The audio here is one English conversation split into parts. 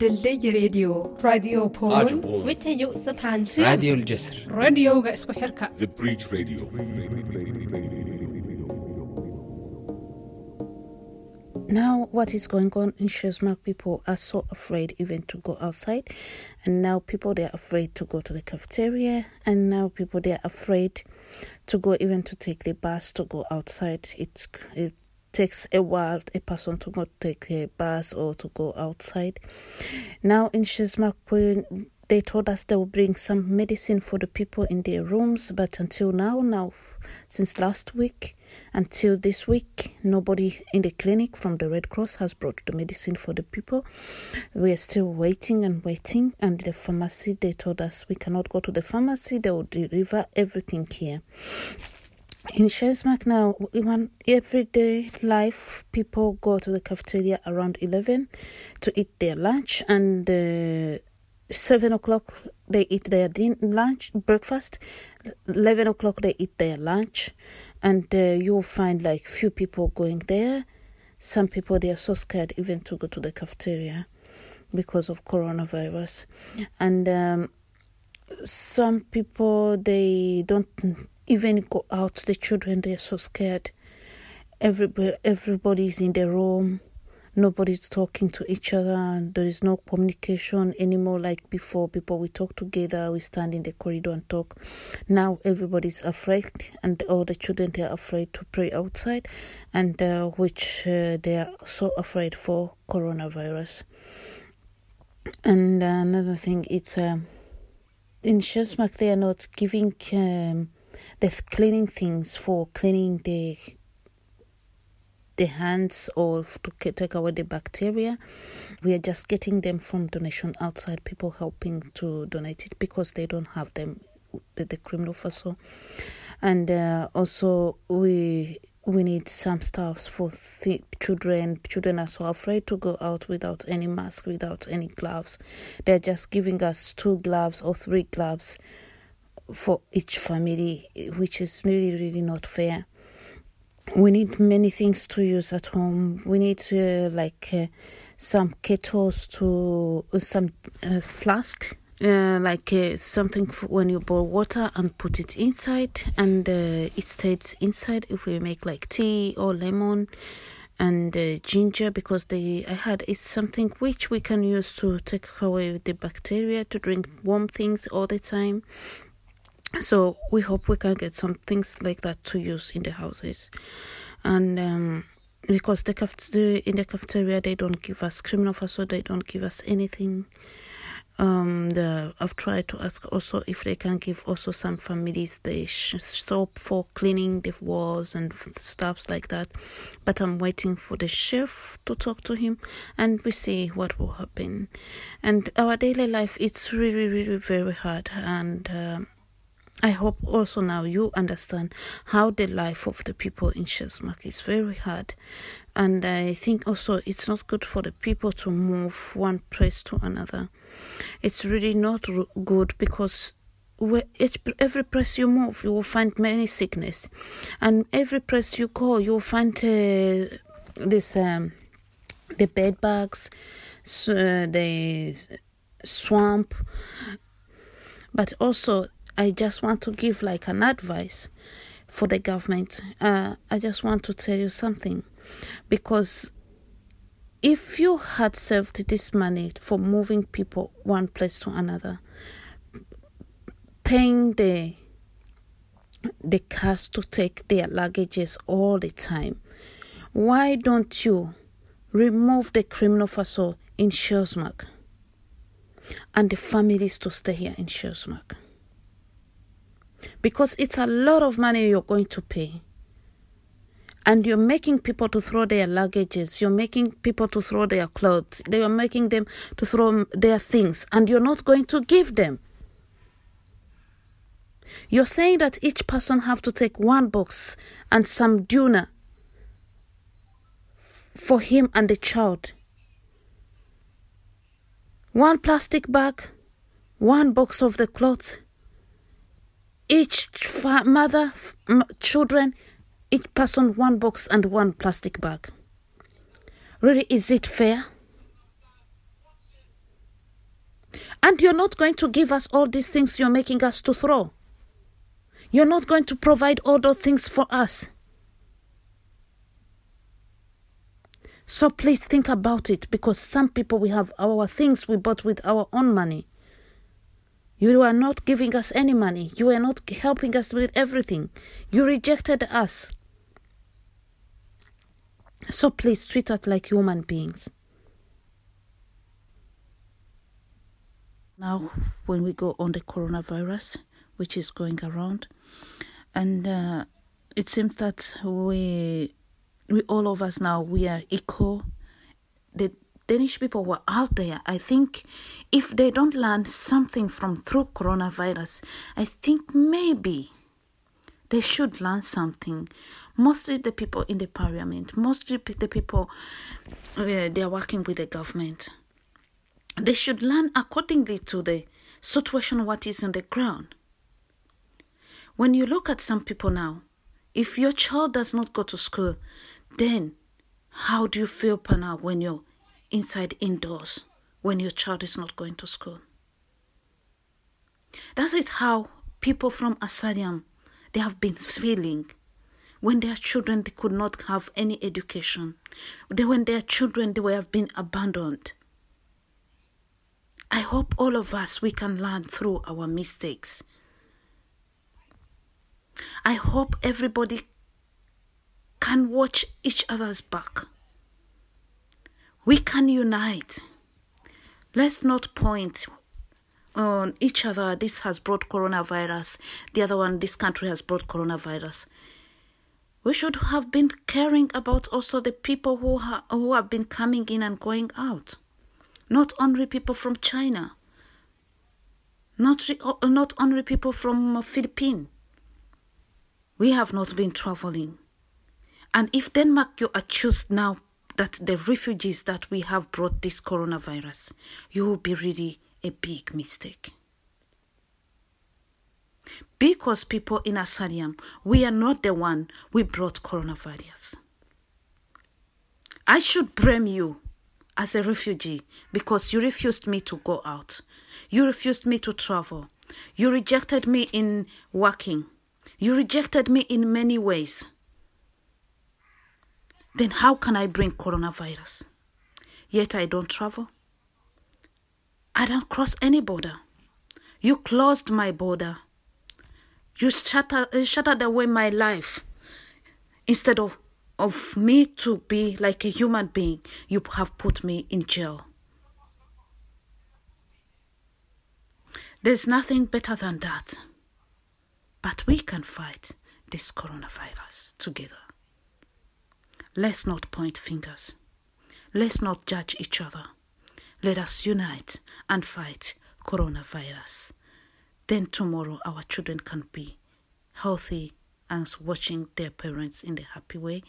ድልድይ ሬድዮ ራድዮ ፖል ወተዩ ስብሓንሽ ራድዮ ልጀስር ራድዮ ገእስኩ ሕርካ Now, what is going on in Sjælsmark, people are so afraid even to go outside, and now people they are afraid to go to the cafeteria, and now people they are afraid to go even to take the bus to go outside. It's. it takes a while a person to go take a bus or to go outside. Now in Sjælsmark, when they told us they will bring some medicine for the people in their rooms, but until now, now since last week until this week, nobody in the clinic from the Red Cross has brought the medicine for the people. We are still waiting and waiting. And the pharmacy, they told us we cannot go to the pharmacy, they will deliver everything here. In Sjælsmark now, even everyday life, people go to the cafeteria around 11 to eat their lunch and uh, 7 o'clock they eat their din- lunch, breakfast. 11 o'clock they eat their lunch. And uh, you'll find like few people going there. Some people they are so scared even to go to the cafeteria because of coronavirus. And um, some people they don't even go out the children they're so scared. Everybody everybody's in their room. Nobody's talking to each other and there is no communication anymore like before. People we talk together we stand in the corridor and talk. Now everybody's afraid and all the children they are afraid to pray outside and uh, which uh, they are so afraid for coronavirus. And another thing it's um, in Sjælsmark they are not giving um, the cleaning things for cleaning the the hands or to take away the bacteria. We are just getting them from donation outside, people helping to donate it because they don't have them the Kriminalforsorgen. And uh, also we we need some stuffs for th- children. Children are so afraid to go out without any mask, without any gloves. They're just giving us two gloves or three gloves for each family, which is really, really not fair. We need many things to use at home. We need uh, like uh, some kettles to uh, some uh, flask. Uh, like uh, something when you boil water and put it inside, and it stays inside. If we make like tea or lemon, and ginger because they I had it's something which we can use to take away the bacteria to drink warm things all the time so we hope we can get some things like that to use in the houses. And um because the, cafe- the in the cafeteria they don't give us criminal so they don't give us anything. Um the i've tried to ask also if they can give also some families the soap for cleaning the walls and stuffs like that. But i'm waiting for the chef to talk to him and we see what will happen. And our daily life it's really really very hard. And um, I hope also now you understand how the life of the people in Sjælsmark is very hard. And I think also it's not good for the people to move one place to another. It's really not good because where each, every place you move, you will find many sickness. And every place you go, you will find uh, this um, the bed bugs, uh, the swamp, but also I just want to give like an advice for the government. Uh, I just want to tell you something because if you had saved this money for moving people one place to another, paying the the cars to take their luggages all the time, why don't you remove the Kriminalforsorgen in Sjælsmark and the families to stay here in Sjælsmark? Because it's a lot of money you're going to pay. And you're making people to throw their luggages, you're making people to throw their clothes, they are making them to throw their things, and you're not going to give them. You're saying that each person have to take one box and some tuna for him and the child. One plastic bag, one box of the clothes, each fa- mother, f- m- children, each person one box and one plastic bag. Really, is it fair? And you're not going to give us all these things you're making us to throw. You're not going to provide all those things for us. So please think about it because some people we have our things we bought with our own money. You are not giving us any money. You are not helping us with everything. You rejected us. So please treat us like human beings. Now, when we go on the coronavirus, which is going around, and uh, it seems that we, we all of us now, we are equal. The Danish people were out there. I think if they don't learn something from through coronavirus, I think maybe they should learn something. Mostly the people in the parliament, mostly the people uh, they are working with the government. They should learn accordingly to the situation what is on the ground. When you look at some people now, if your child does not go to school, then how do you feel now when you're inside indoors, when your child is not going to school? That is how people from Asylum they have been feeling when their children they could not have any education, when their children they have been abandoned. I hope all of us we can learn through our mistakes. I hope everybody can watch each other's back. We can unite. Let's not point on each other. This has brought coronavirus. The other one, this country has brought coronavirus. We should have been caring about also the people who, ha- who have been coming in and going out not only people from China, not, re- not only people from Philippines. We have not been traveling. And if Denmark you are accuse now that the refugees that we have brought this coronavirus, you will be really a big mistake. Because people in Asylum, we are not the one we brought coronavirus. I should blame you as a refugee because you refused me to go out. You refused me to travel. You rejected me in working. You rejected me in many ways. Then how can I bring coronavirus? Yet I don't travel. I don't cross any border. You closed my border. You shattered, shattered away my life instead of of me to be like a human being, you have put me in jail. There's nothing better than that. But we can fight this coronavirus together. Let's not point fingers. Let's not judge each other. Let us unite and fight coronavirus. Then tomorrow our children can be healthy and watching their parents in the happy way.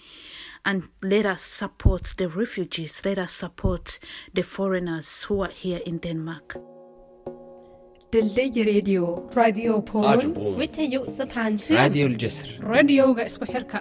And let us support the refugees, let us support the foreigners who are here in Denmark. ድልድይ ሬድዮ ራድዮ ፖል wixiyuu sataan raadiyol jasr radiyowga isku xirka.